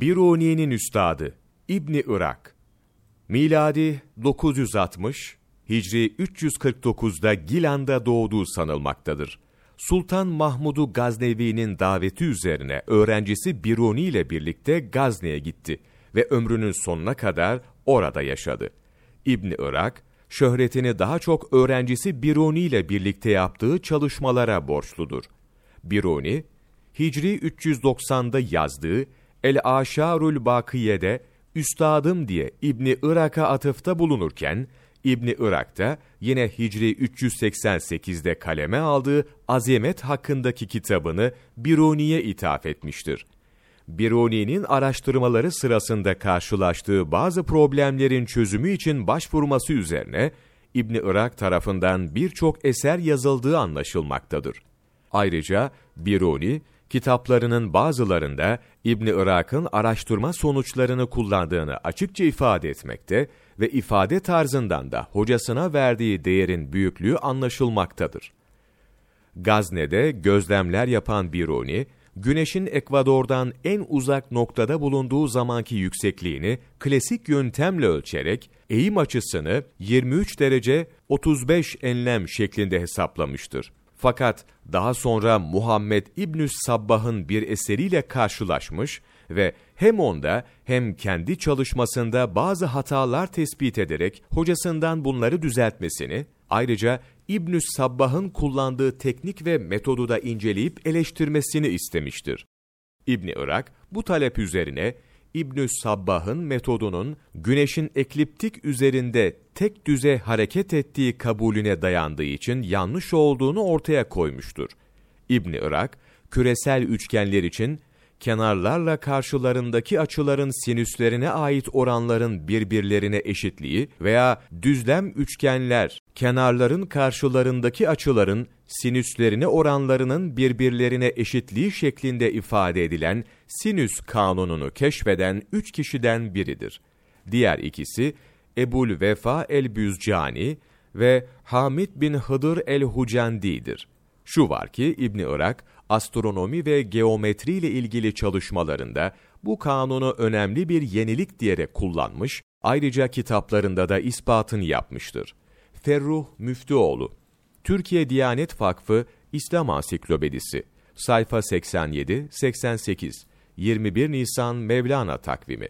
Biruni'nin üstadı İbni Irak Miladi 960, Hicri 349'da Gilan'da doğduğu sanılmaktadır. Sultan Mahmudu Gaznevi'nin daveti üzerine öğrencisi Biruni ile birlikte Gazne'ye gitti ve ömrünün sonuna kadar orada yaşadı. İbni Irak, şöhretini daha çok öğrencisi Biruni ile birlikte yaptığı çalışmalara borçludur. Biruni, Hicri 390'da yazdığı El-Aşarul Bakiye'de üstadım diye İbni Irak'a atıfta bulunurken, İbni Irak da yine Hicri 388'de kaleme aldığı azimet hakkındaki kitabını Biruni'ye ithaf etmiştir. Biruni'nin araştırmaları sırasında karşılaştığı bazı problemlerin çözümü için başvurması üzerine İbni Irak tarafından birçok eser yazıldığı anlaşılmaktadır. Ayrıca Biruni, kitaplarının bazılarında İbni Irak'ın araştırma sonuçlarını kullandığını açıkça ifade etmekte ve ifade tarzından da hocasına verdiği değerin büyüklüğü anlaşılmaktadır. Gazne'de gözlemler yapan Biruni, Güneşin Ekvador'dan en uzak noktada bulunduğu zamanki yüksekliğini klasik yöntemle ölçerek eğim açısını 23 derece 35 enlem şeklinde hesaplamıştır. Fakat daha sonra Muhammed İbnüs Sabbah'ın bir eseriyle karşılaşmış ve hem onda hem kendi çalışmasında bazı hatalar tespit ederek hocasından bunları düzeltmesini, ayrıca İbnüs Sabbah'ın kullandığı teknik ve metodu da inceleyip eleştirmesini istemiştir. İbni Irak bu talep üzerine İbnü Sabbah'ın metodunun güneşin ekliptik üzerinde tek düze hareket ettiği kabulüne dayandığı için yanlış olduğunu ortaya koymuştur. İbni Irak, küresel üçgenler için kenarlarla karşılarındaki açıların sinüslerine ait oranların birbirlerine eşitliği veya düzlem üçgenler, kenarların karşılarındaki açıların sinüslerine oranlarının birbirlerine eşitliği şeklinde ifade edilen sinüs kanununu keşfeden üç kişiden biridir. Diğer ikisi Ebul Vefa el-Büzcani ve Hamid bin Hıdır el-Hucendi'dir. Şu var ki İbni Irak, astronomi ve geometri ile ilgili çalışmalarında bu kanunu önemli bir yenilik diyerek kullanmış, ayrıca kitaplarında da ispatını yapmıştır. Ferruh Müftüoğlu Türkiye Diyanet Vakfı İslam Ansiklopedisi Sayfa 87-88 21 Nisan Mevlana takvimi